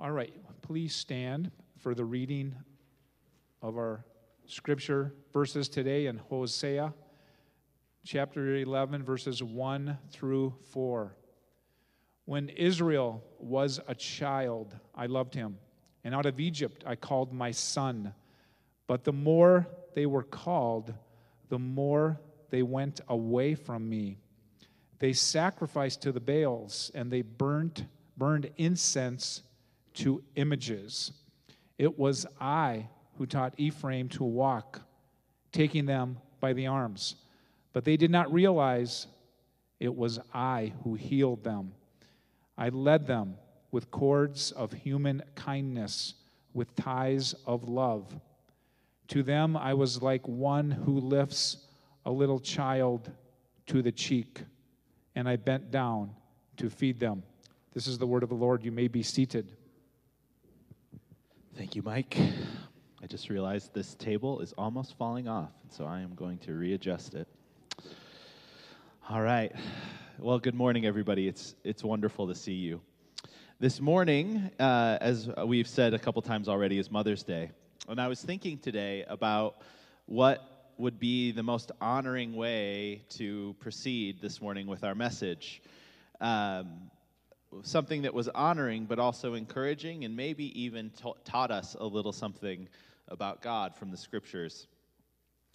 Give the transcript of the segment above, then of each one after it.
All right, please stand for the reading of our scripture verses today in Hosea chapter 11, verses 1 through 4. When Israel was a child, I loved him, and out of Egypt I called my son. But the more they were called, the more they went away from me. They sacrificed to the Baals, and they burnt, burned incense to images. It was I who taught Ephraim to walk, taking them by the arms. But they did not realize it was I who healed them. I led them with cords of human kindness, with ties of love. To them I was like one who lifts a little child to the cheek, and I bent down to feed them. This is the word of the Lord. You may be seated. Thank you, Mike. I just realized this table is almost falling off, so I am going to readjust it. All right. Well, good morning, everybody. It's, it's wonderful to see you. This morning, uh, as we've said a couple times already, is Mother's Day. And I was thinking today about what would be the most honoring way to proceed this morning with our message. Um, something that was honoring but also encouraging and maybe even ta- taught us a little something about God from the scriptures.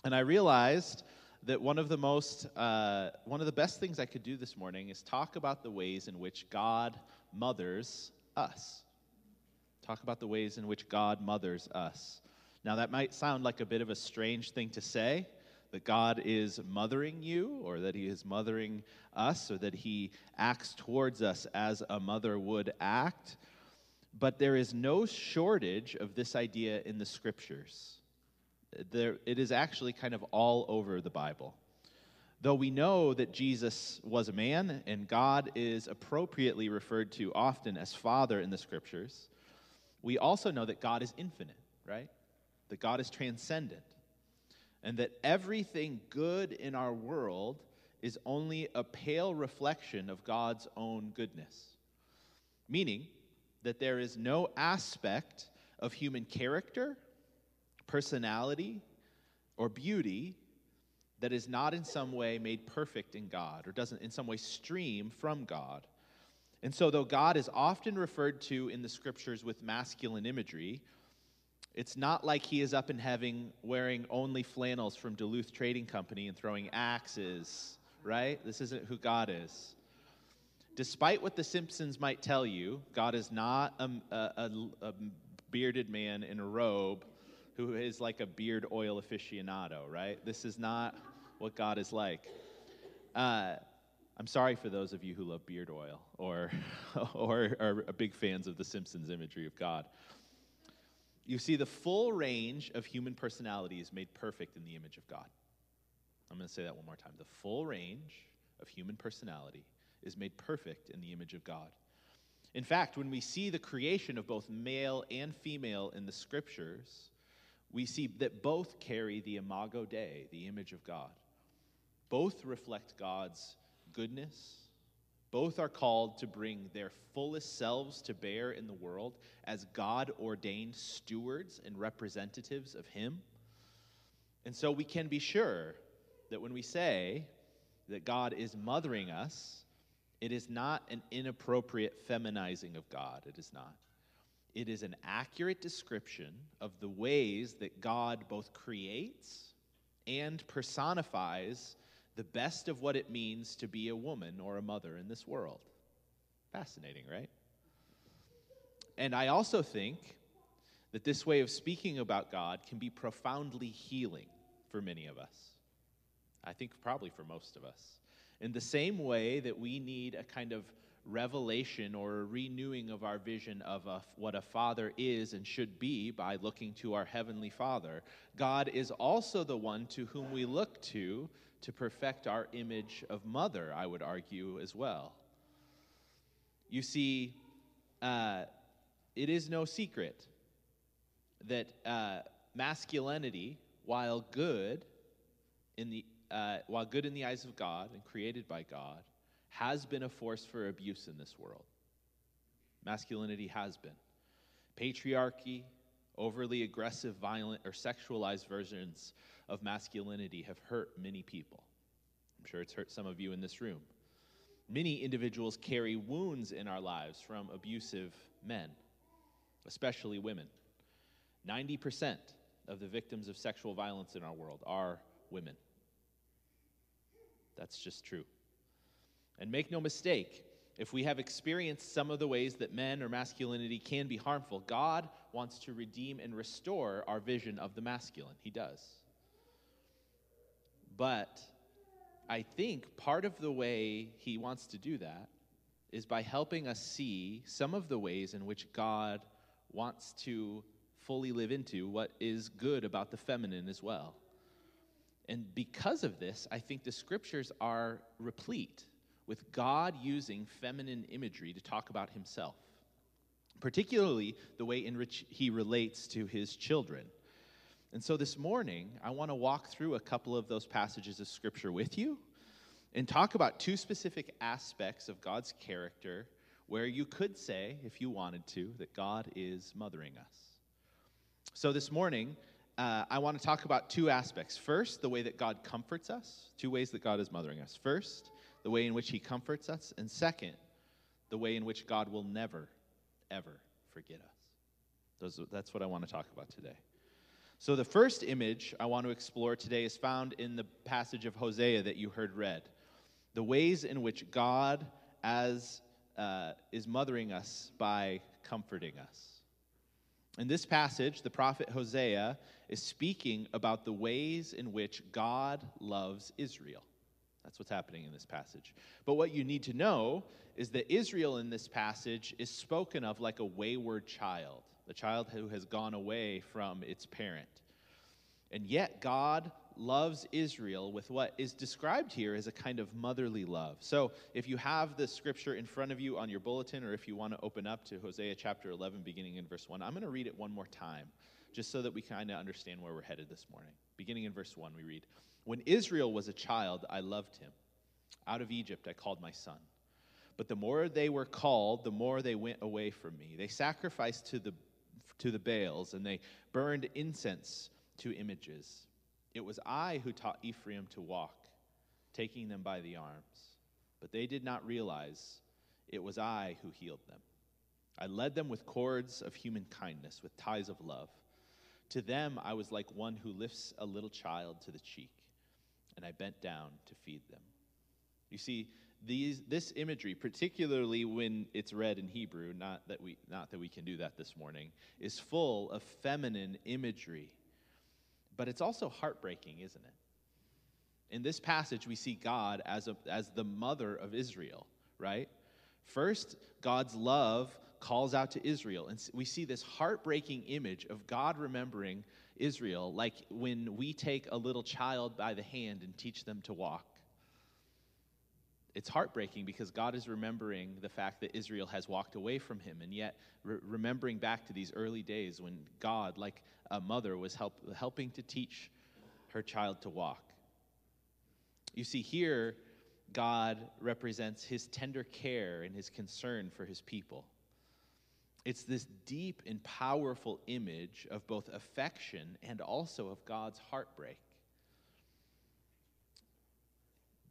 And I realized that one of the most, uh, one of the best things I could do this morning is talk about the ways in which God mothers us. Talk about the ways in which God mothers us. Now, that might sound like a bit of a strange thing to say, that God is mothering you, or that He is mothering us, or that He acts towards us as a mother would act. But there is no shortage of this idea in the scriptures. There, it is actually kind of all over the Bible. Though we know that Jesus was a man and God is appropriately referred to often as Father in the scriptures, we also know that God is infinite, right? That God is transcendent and that everything good in our world is only a pale reflection of God's own goodness. Meaning that there is no aspect of human character, personality, or beauty that is not in some way made perfect in God or doesn't in some way stream from God. And so, though God is often referred to in the scriptures with masculine imagery, it's not like he is up in heaven wearing only flannels from Duluth Trading Company and throwing axes, right? This isn't who God is. Despite what the Simpsons might tell you, God is not a, a, a bearded man in a robe who is like a beard oil aficionado, right? This is not what God is like. Uh, I'm sorry for those of you who love beard oil or, or are big fans of the Simpsons imagery of God. You see, the full range of human personality is made perfect in the image of God. I'm going to say that one more time. The full range of human personality is made perfect in the image of God. In fact, when we see the creation of both male and female in the scriptures, we see that both carry the imago Dei, the image of God. Both reflect God's goodness both are called to bring their fullest selves to bear in the world as God ordained stewards and representatives of Him. And so we can be sure that when we say that God is mothering us, it is not an inappropriate feminizing of God. It is not. It is an accurate description of the ways that God both creates and personifies the best of what it means to be a woman or a mother in this world. Fascinating, right? And I also think that this way of speaking about God can be profoundly healing for many of us. I think probably for most of us. In the same way that we need a kind of revelation or a renewing of our vision of a, what a father is and should be by looking to our heavenly father, God is also the one to whom we look to to perfect our image of mother, I would argue as well. You see, uh, it is no secret that uh, masculinity, while good in the uh, while good in the eyes of God and created by God, has been a force for abuse in this world. Masculinity has been. Patriarchy, overly aggressive, violent, or sexualized versions of masculinity have hurt many people. I'm sure it's hurt some of you in this room. Many individuals carry wounds in our lives from abusive men, especially women. 90% of the victims of sexual violence in our world are women. That's just true. And make no mistake, if we have experienced some of the ways that men or masculinity can be harmful, God wants to redeem and restore our vision of the masculine. He does. But I think part of the way He wants to do that is by helping us see some of the ways in which God wants to fully live into what is good about the feminine as well. And because of this, I think the scriptures are replete with God using feminine imagery to talk about himself, particularly the way in which he relates to his children. And so this morning, I want to walk through a couple of those passages of scripture with you and talk about two specific aspects of God's character where you could say, if you wanted to, that God is mothering us. So this morning, uh, I want to talk about two aspects. First, the way that God comforts us, two ways that God is mothering us. First, the way in which He comforts us, and second, the way in which God will never, ever forget us. Those, that's what I want to talk about today. So, the first image I want to explore today is found in the passage of Hosea that you heard read. The ways in which God as uh, is mothering us by comforting us. In this passage, the prophet Hosea is speaking about the ways in which God loves Israel. That's what's happening in this passage. But what you need to know is that Israel in this passage is spoken of like a wayward child, a child who has gone away from its parent. And yet, God loves Israel with what is described here as a kind of motherly love. So, if you have the scripture in front of you on your bulletin, or if you want to open up to Hosea chapter 11, beginning in verse 1, I'm going to read it one more time, just so that we kind of understand where we're headed this morning. Beginning in verse 1, we read When Israel was a child, I loved him. Out of Egypt, I called my son. But the more they were called, the more they went away from me. They sacrificed to the, to the Baals, and they burned incense to images. It was I who taught Ephraim to walk, taking them by the arms. But they did not realize it was I who healed them. I led them with cords of human kindness, with ties of love. To them I was like one who lifts a little child to the cheek, and I bent down to feed them. You see, these, this imagery, particularly when it's read in Hebrew, not that, we, not that we can do that this morning, is full of feminine imagery but it's also heartbreaking, isn't it? In this passage, we see God as, a, as the mother of Israel, right? First, God's love calls out to Israel. And we see this heartbreaking image of God remembering Israel, like when we take a little child by the hand and teach them to walk. It's heartbreaking because God is remembering the fact that Israel has walked away from him, and yet re- remembering back to these early days when God, like a mother was help, helping to teach her child to walk. You see, here, God represents his tender care and his concern for his people. It's this deep and powerful image of both affection and also of God's heartbreak.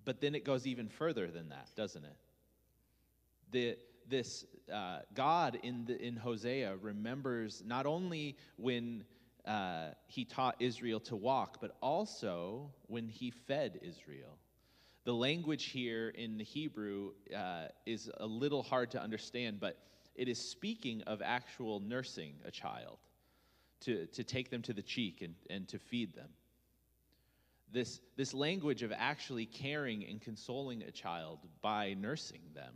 But then it goes even further than that, doesn't it? The, this uh, God in, the, in Hosea remembers not only when uh, he taught Israel to walk, but also when he fed Israel. The language here in the Hebrew uh, is a little hard to understand, but it is speaking of actual nursing a child, to, to take them to the cheek and, and to feed them. This, this language of actually caring and consoling a child by nursing them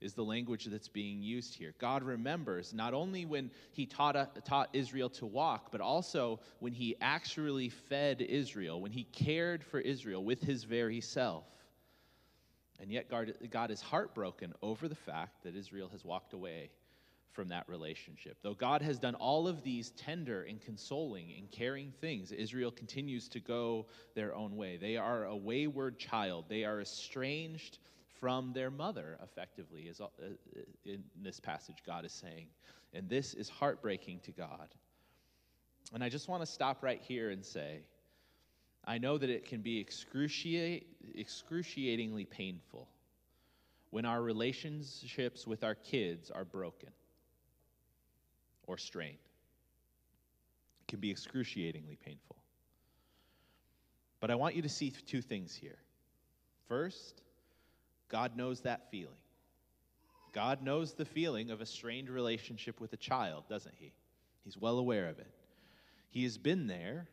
is the language that's being used here. God remembers not only when he taught, uh, taught Israel to walk, but also when he actually fed Israel, when he cared for Israel with his very self. And yet, God, is heartbroken over the fact that Israel has walked away from that relationship. Though God has done all of these tender and consoling and caring things, Israel continues to go their own way. They are a wayward child, they are estranged from their mother, effectively, is uh, in this passage, God is saying. And this is heartbreaking to God. And I just want to stop right here and say, I know that it can be excruciatingly painful when our relationships with our kids are broken or strained. It can be excruciatingly painful. But I want you to see two things here. First, God knows that feeling. God knows the feeling of a strained relationship with a child, doesn't he? He's well aware of it. He has been there.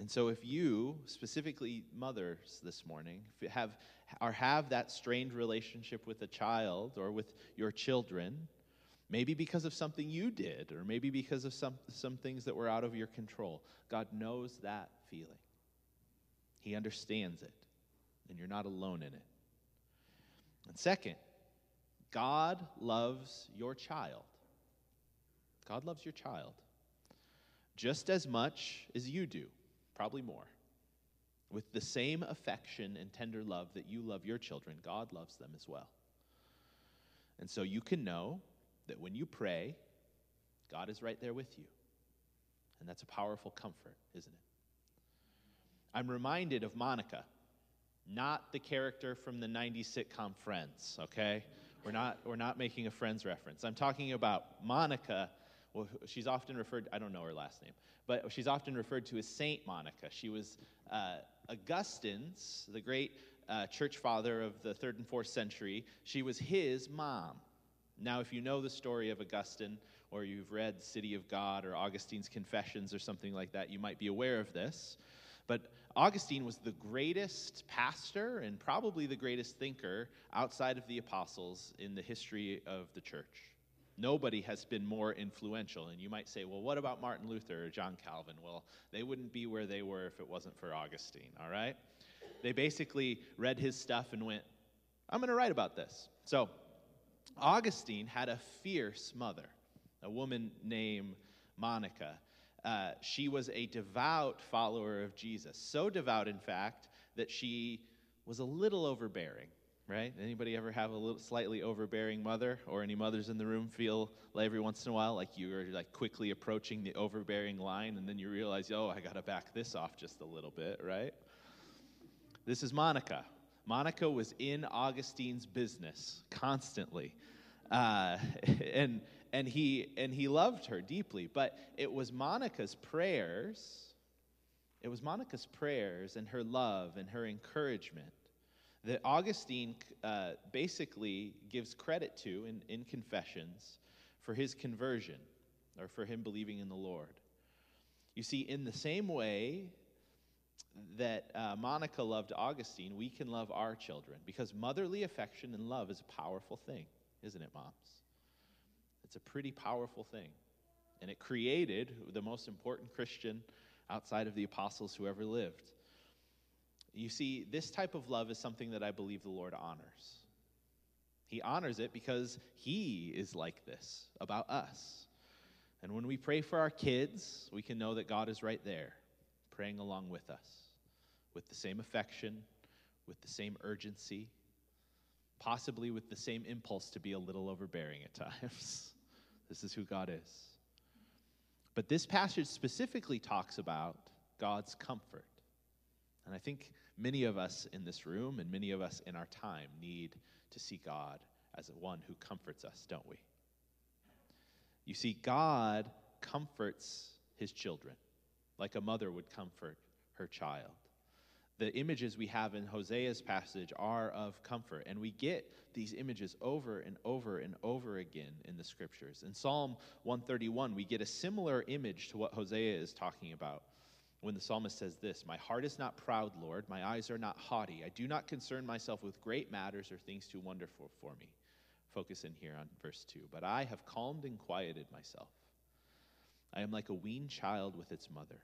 And so if you, specifically mothers this morning, have or have that strained relationship with a child or with your children, maybe because of something you did or maybe because of some, some things that were out of your control, God knows that feeling. He understands it, and you're not alone in it. And second, God loves your child. God loves your child just as much as you do, probably more. With the same affection and tender love that you love your children, God loves them as well. And so you can know that when you pray, God is right there with you. And that's a powerful comfort, isn't it? I'm reminded of Monica, not the character from the 90s sitcom Friends, okay? We're not, we're not making a Friends reference. I'm talking about Monica. Well, she's often referred, I don't know her last name, but she's often referred to as Saint Monica. She was uh, Augustine's, the great uh, church father of the third and fourth century. She was his mom. Now, if you know the story of Augustine, or you've read City of God or Augustine's Confessions or something like that, you might be aware of this. But Augustine was the greatest pastor and probably the greatest thinker outside of the apostles in the history of the church. Nobody has been more influential. And you might say, well, what about Martin Luther or John Calvin? Well, they wouldn't be where they were if it wasn't for Augustine, all right? They basically read his stuff and went, I'm going to write about this. So, Augustine had a fierce mother, a woman named Monica. Uh, she was a devout follower of Jesus. So devout, in fact, that she was a little overbearing, right? Anybody ever have a little slightly overbearing mother, or any mothers in the room feel like every once in a while like you are like quickly approaching the overbearing line, and then you realize, oh, I got to back this off just a little bit, right? This is Monica. Monica was in Augustine's business constantly, uh, and and he and he loved her deeply but it was monica's prayers it was monica's prayers and her love and her encouragement that augustine uh, basically gives credit to in, in confessions for his conversion or for him believing in the lord you see in the same way that uh, monica loved augustine we can love our children because motherly affection and love is a powerful thing isn't it moms it's a pretty powerful thing. And it created the most important Christian outside of the apostles who ever lived. You see, this type of love is something that I believe the Lord honors. He honors it because He is like this about us. And when we pray for our kids, we can know that God is right there, praying along with us, with the same affection, with the same urgency, possibly with the same impulse to be a little overbearing at times. This is who God is. But this passage specifically talks about God's comfort. And I think many of us in this room and many of us in our time need to see God as one who comforts us, don't we? You see, God comforts his children like a mother would comfort her child the images we have in Hosea's passage are of comfort. And we get these images over and over and over again in the scriptures. In Psalm 131, we get a similar image to what Hosea is talking about when the psalmist says this My heart is not proud, Lord. My eyes are not haughty. I do not concern myself with great matters or things too wonderful for me. Focus in here on verse 2. But I have calmed and quieted myself. I am like a weaned child with its mother.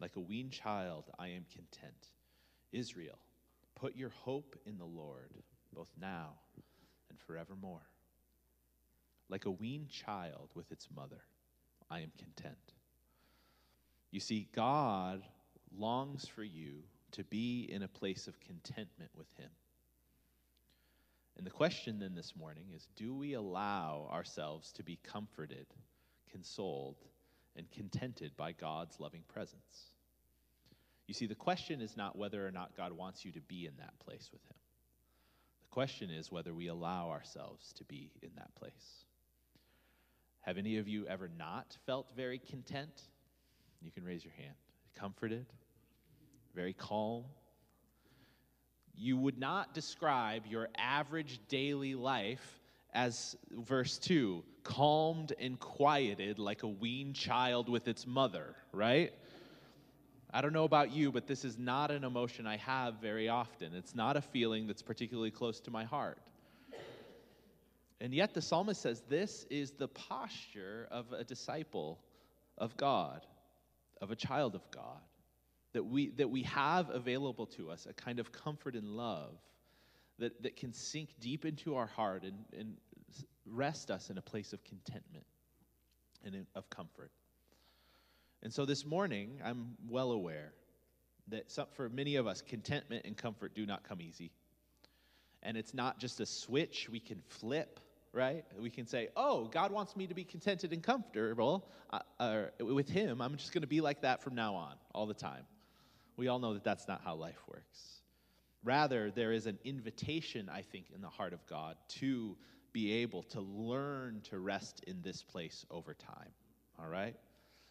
Like a weaned child, I am content. Israel, put your hope in the Lord, both now and forevermore. Like a weaned child with its mother, I am content. You see, God longs for you to be in a place of contentment with Him. And the question then this morning is do we allow ourselves to be comforted, consoled, and contented by God's loving presence? You see, the question is not whether or not God wants you to be in that place with Him. The question is whether we allow ourselves to be in that place. Have any of you ever not felt very content? You can raise your hand. Comforted, very calm, you would not describe your average daily life as verse 2 calmed and quieted like a weaned child with its mother, right? I don't know about you, but this is not an emotion I have very often. It's not a feeling that's particularly close to my heart. And yet the psalmist says this is the posture of a disciple of God, of a child of God that we, that we have available to us a kind of comfort and love that, that can sink deep into our heart and, and rest us in a place of contentment and of comfort. And so this morning, I'm well aware that some, for many of us, contentment and comfort do not come easy. And it's not just a switch we can flip, right? We can say, oh, God wants me to be contented and comfortable uh, uh, with Him. I'm just going to be like that from now on, all the time we all know that that's not how life works. Rather, there is an invitation, I think, in the heart of God to be able to learn to rest in this place over time. All right?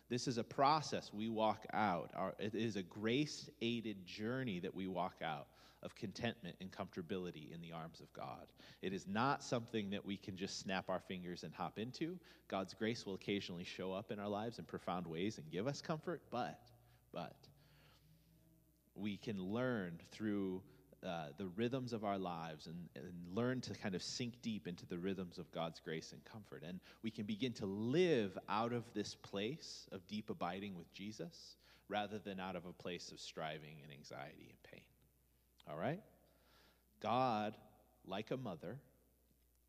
This is a process we walk out. Our, it is a grace aided journey that we walk out of contentment and comfortability in the arms of God. It is not something that we can just snap our fingers and hop into. God's grace will occasionally show up in our lives in profound ways and give us comfort, but, but, we can learn through uh, the rhythms of our lives and, and learn to kind of sink deep into the rhythms of God's grace and comfort. And we can begin to live out of this place of deep abiding with Jesus rather than out of a place of striving and anxiety and pain. All right? God, like a mother,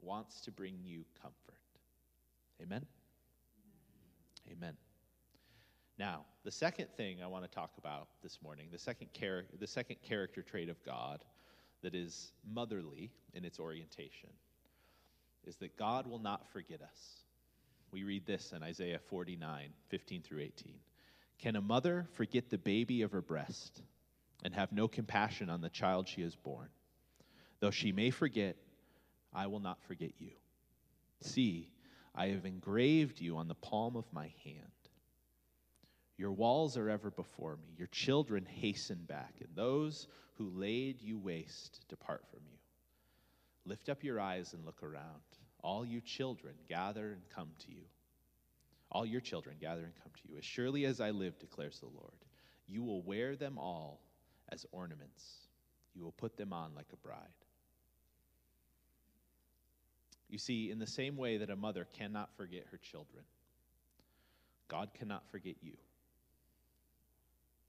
wants to bring you comfort. Amen? Amen. Now, the second thing I want to talk about this morning, the second, char- the second character trait of God that is motherly in its orientation, is that God will not forget us. We read this in Isaiah 49, 15 through 18. Can a mother forget the baby of her breast and have no compassion on the child she has born? Though she may forget, I will not forget you. See, I have engraved you on the palm of my hand. Your walls are ever before me. Your children hasten back, and those who laid you waste depart from you. Lift up your eyes and look around. All you children gather and come to you. All your children gather and come to you. As surely as I live, declares the Lord, you will wear them all as ornaments. You will put them on like a bride. You see, in the same way that a mother cannot forget her children, God cannot forget you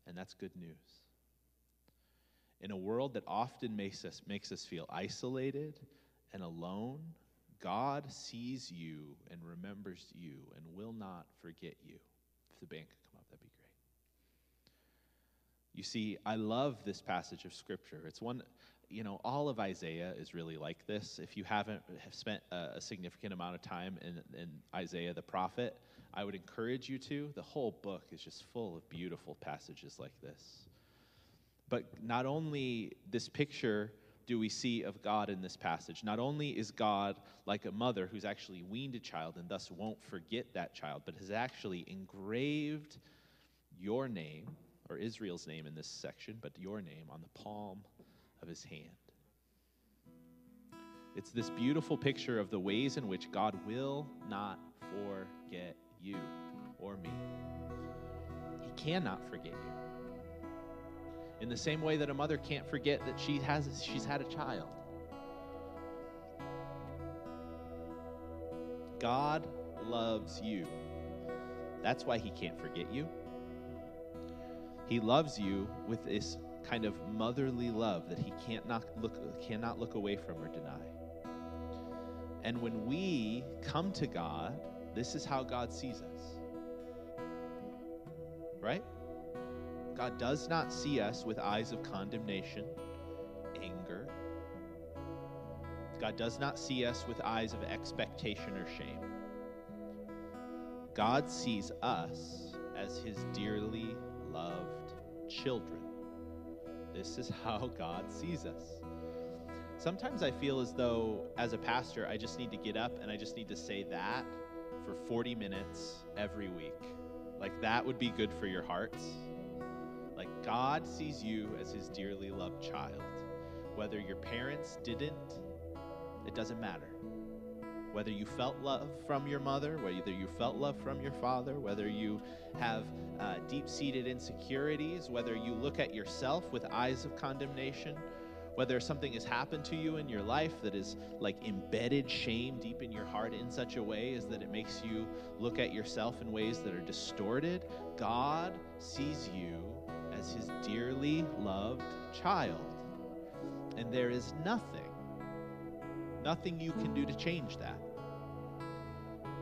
and that's good news. In a world that often makes us, makes us feel isolated and alone, God sees you and remembers you and will not forget you. If the band could come up, that'd be great. You see, I love this passage of Scripture. It's one, you know, all of Isaiah is really like this. If you haven't have spent a, a significant amount of time in, in Isaiah the prophet, I would encourage you to. The whole book is just full of beautiful passages like this. But not only this picture do we see of God in this passage, not only is God like a mother who's actually weaned a child and thus won't forget that child, but has actually engraved your name, or Israel's name in this section, but your name on the palm of his hand. It's this beautiful picture of the ways in which God will not forget you or me. He cannot forget you. In the same way that a mother can't forget that she has she's had a child. God loves you. That's why he can't forget you. He loves you with this kind of motherly love that he can't not look, cannot look away from or deny. And when we come to God this is how God sees us. Right? God does not see us with eyes of condemnation, anger. God does not see us with eyes of expectation or shame. God sees us as his dearly loved children. This is how God sees us. Sometimes I feel as though, as a pastor, I just need to get up and I just need to say that for 40 minutes every week. Like, that would be good for your hearts. Like, God sees you as his dearly loved child. Whether your parents didn't, it doesn't matter. Whether you felt love from your mother, whether you felt love from your father, whether you have uh, deep seated insecurities, whether you look at yourself with eyes of condemnation, whether something has happened to you in your life that is like embedded shame deep in your heart in such a way as that it makes you look at yourself in ways that are distorted, God sees you as his dearly loved child. And there is nothing, nothing you can do to change that.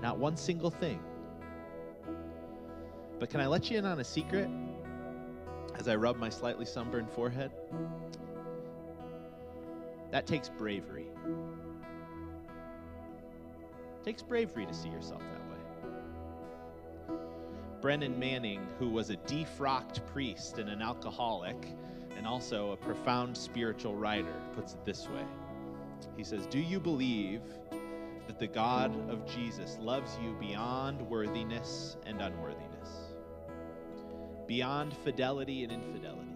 Not one single thing. But can I let you in on a secret as I rub my slightly sunburned forehead? That takes bravery. It takes bravery to see yourself that way. Brennan Manning, who was a defrocked priest and an alcoholic, and also a profound spiritual writer, puts it this way. He says, Do you believe that the God of Jesus loves you beyond worthiness and unworthiness, beyond fidelity and infidelity?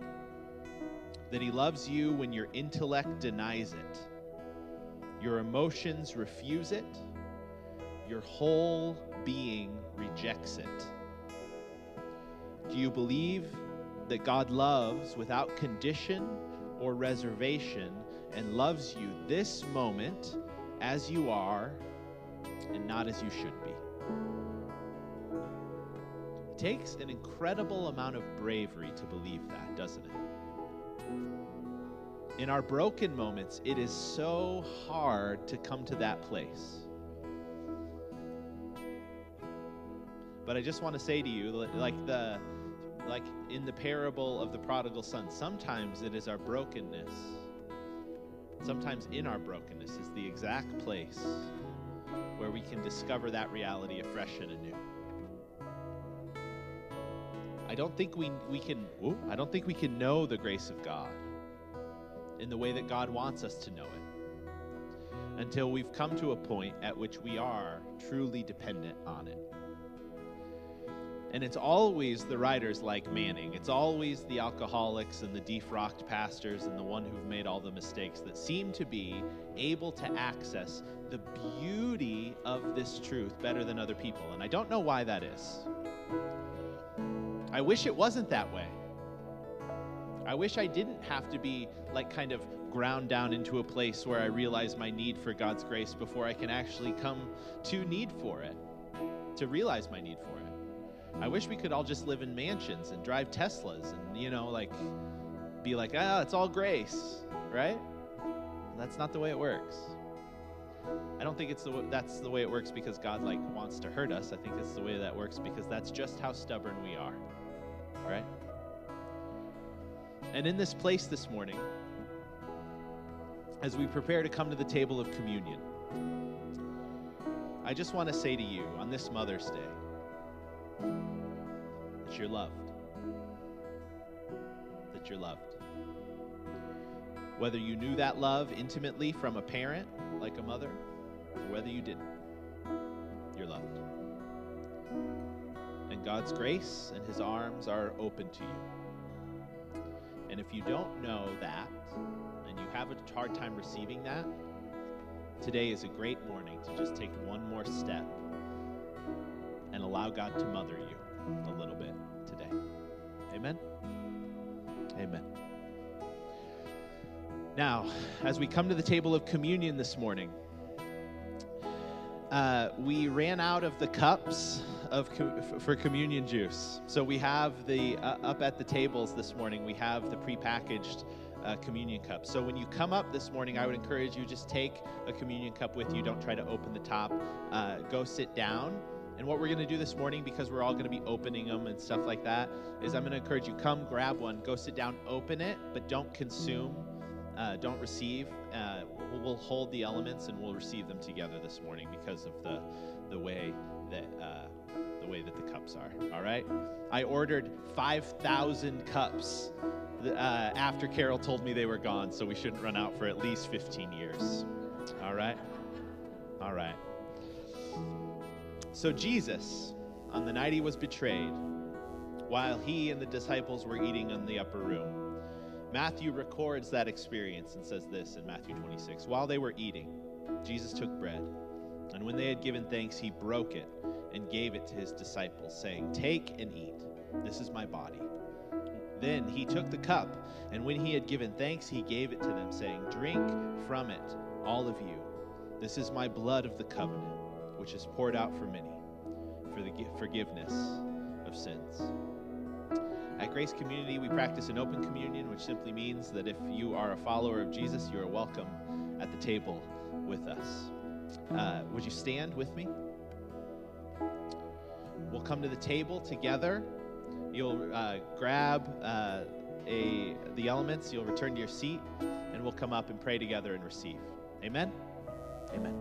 that He loves you when your intellect denies it, your emotions refuse it, your whole being rejects it. Do you believe that God loves without condition or reservation and loves you this moment as you are and not as you should be? It takes an incredible amount of bravery to believe that, doesn't it? In our broken moments, it is so hard to come to that place. But I just want to say to you, like the like in the parable of the prodigal son, sometimes it is our brokenness. Sometimes in our brokenness is the exact place where we can discover that reality afresh and anew. I don't think we, we can I don't think we can know the grace of God in the way that God wants us to know it until we've come to a point at which we are truly dependent on it. And it's always the writers like Manning. It's always the alcoholics and the defrocked pastors and the one who've made all the mistakes that seem to be able to access the beauty of this truth better than other people. And I don't know why that is. I wish it wasn't that way. I wish I didn't have to be like kind of ground down into a place where I realize my need for God's grace before I can actually come to need for it, to realize my need for it. I wish we could all just live in mansions and drive Teslas and, you know, like be like, ah, it's all grace, right? That's not the way it works. I don't think it's the that's the way it works because God like wants to hurt us. I think it's the way that works because that's just how stubborn we are. Right? And in this place this morning, as we prepare to come to the table of communion, I just want to say to you on this Mother's Day that you're loved. That you're loved. Whether you knew that love intimately from a parent, like a mother, or whether you didn't, you're loved. And God's grace and His arms are open to you. And if you don't know that, and you have a hard time receiving that, today is a great morning to just take one more step and allow God to mother you a little bit today. Amen? Amen. Now, as we come to the table of communion this morning, uh, we ran out of the cups of for communion juice. So we have the uh, up at the tables this morning. We have the prepackaged uh, communion cups. So when you come up this morning, I would encourage you just take a communion cup with you. Don't try to open the top. Uh, go sit down. And what we're going to do this morning, because we're all going to be opening them and stuff like that, is I'm going to encourage you come grab one, go sit down, open it, but don't consume, uh, don't receive. Uh, we'll hold the elements and we'll receive them together this morning because of the the way that uh, the way that the cups are. All right. I ordered five thousand cups uh, after Carol told me they were gone, so we shouldn't run out for at least fifteen years. All right. All right. So Jesus, on the night he was betrayed, while he and the disciples were eating in the upper room. Matthew records that experience and says this in Matthew 26 While they were eating, Jesus took bread, and when they had given thanks, he broke it and gave it to his disciples, saying, Take and eat. This is my body. Then he took the cup, and when he had given thanks, he gave it to them, saying, Drink from it, all of you. This is my blood of the covenant, which is poured out for many for the forgiveness of sins. At Grace Community, we practice an open communion, which simply means that if you are a follower of Jesus, you are welcome at the table with us. Uh, would you stand with me? We'll come to the table together. You'll uh, grab uh, a, the elements, you'll return to your seat, and we'll come up and pray together and receive. Amen? Amen.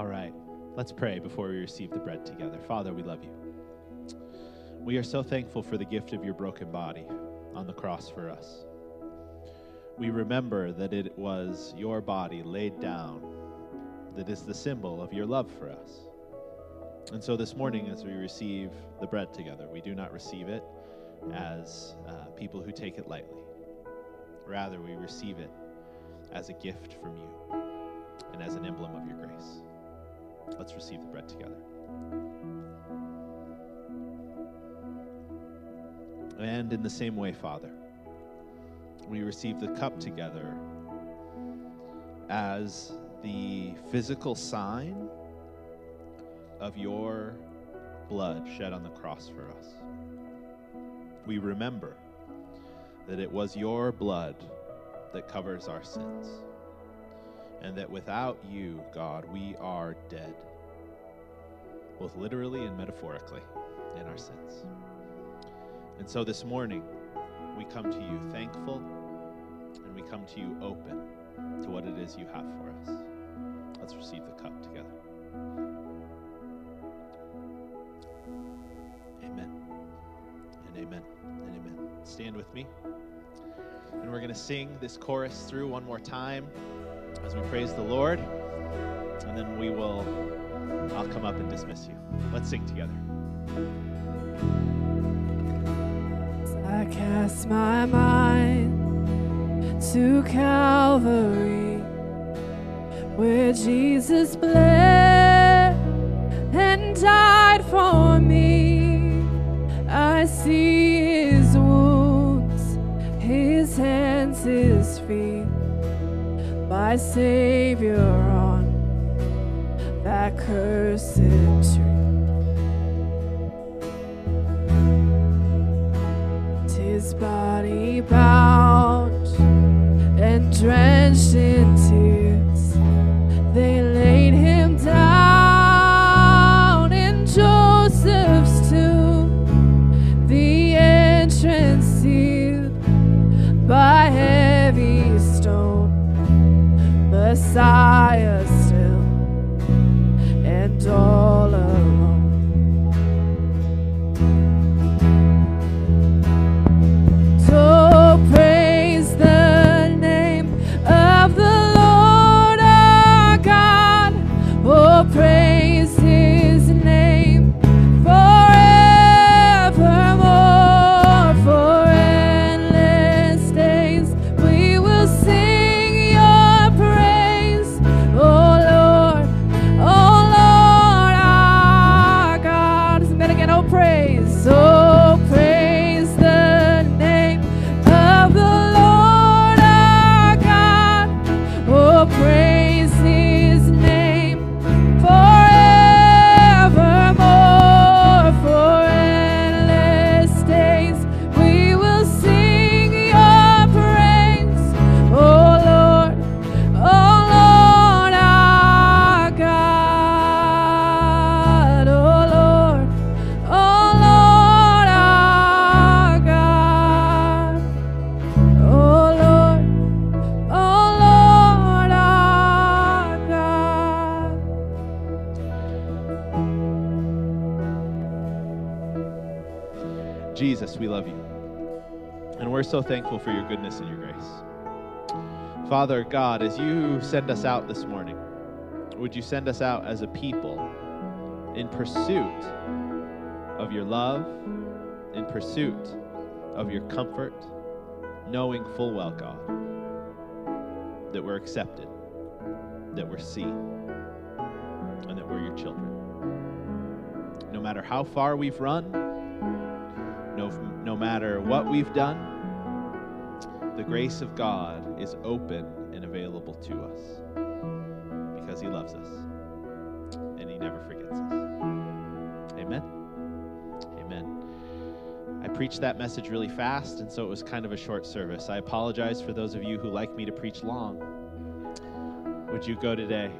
All right, let's pray before we receive the bread together. Father, we love you. We are so thankful for the gift of your broken body on the cross for us. We remember that it was your body laid down that is the symbol of your love for us. And so this morning, as we receive the bread together, we do not receive it as uh, people who take it lightly. Rather, we receive it as a gift from you and as an emblem of your grace. Let's receive the bread together. And in the same way, Father, we receive the cup together as the physical sign of your blood shed on the cross for us. We remember that it was your blood that covers our sins and that without you, God, we are dead, both literally and metaphorically, in our sins. And so this morning, we come to you thankful and we come to you open to what it is you have for us. Let's receive the cup together. Amen. And amen. And amen. Stand with me. And we're going to sing this chorus through one more time as we praise the Lord, and then we will, I'll come up and dismiss you. Let's sing together. I cast my mind to Calvary, where Jesus bled and died for me. I see his wounds, his hands, his my Savior on that cursed tree. His body bound and drenched in tears, Jesus, we love you. And we're so thankful for your goodness and your grace. Father God, as you send us out this morning, would you send us out as a people in pursuit of your love, in pursuit of your comfort, knowing full well, God, that we're accepted, that we're seen, and that we're your children. No matter how far we've run, no, no matter what we've done, the grace of God is open and available to us because He loves us and He never forgets us. Amen. Amen. I preached that message really fast, and so it was kind of a short service. I apologize for those of you who like me to preach long. Would you go today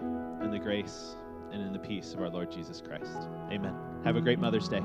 in the grace and in the peace of our Lord Jesus Christ? Amen. Have a great Mother's Day.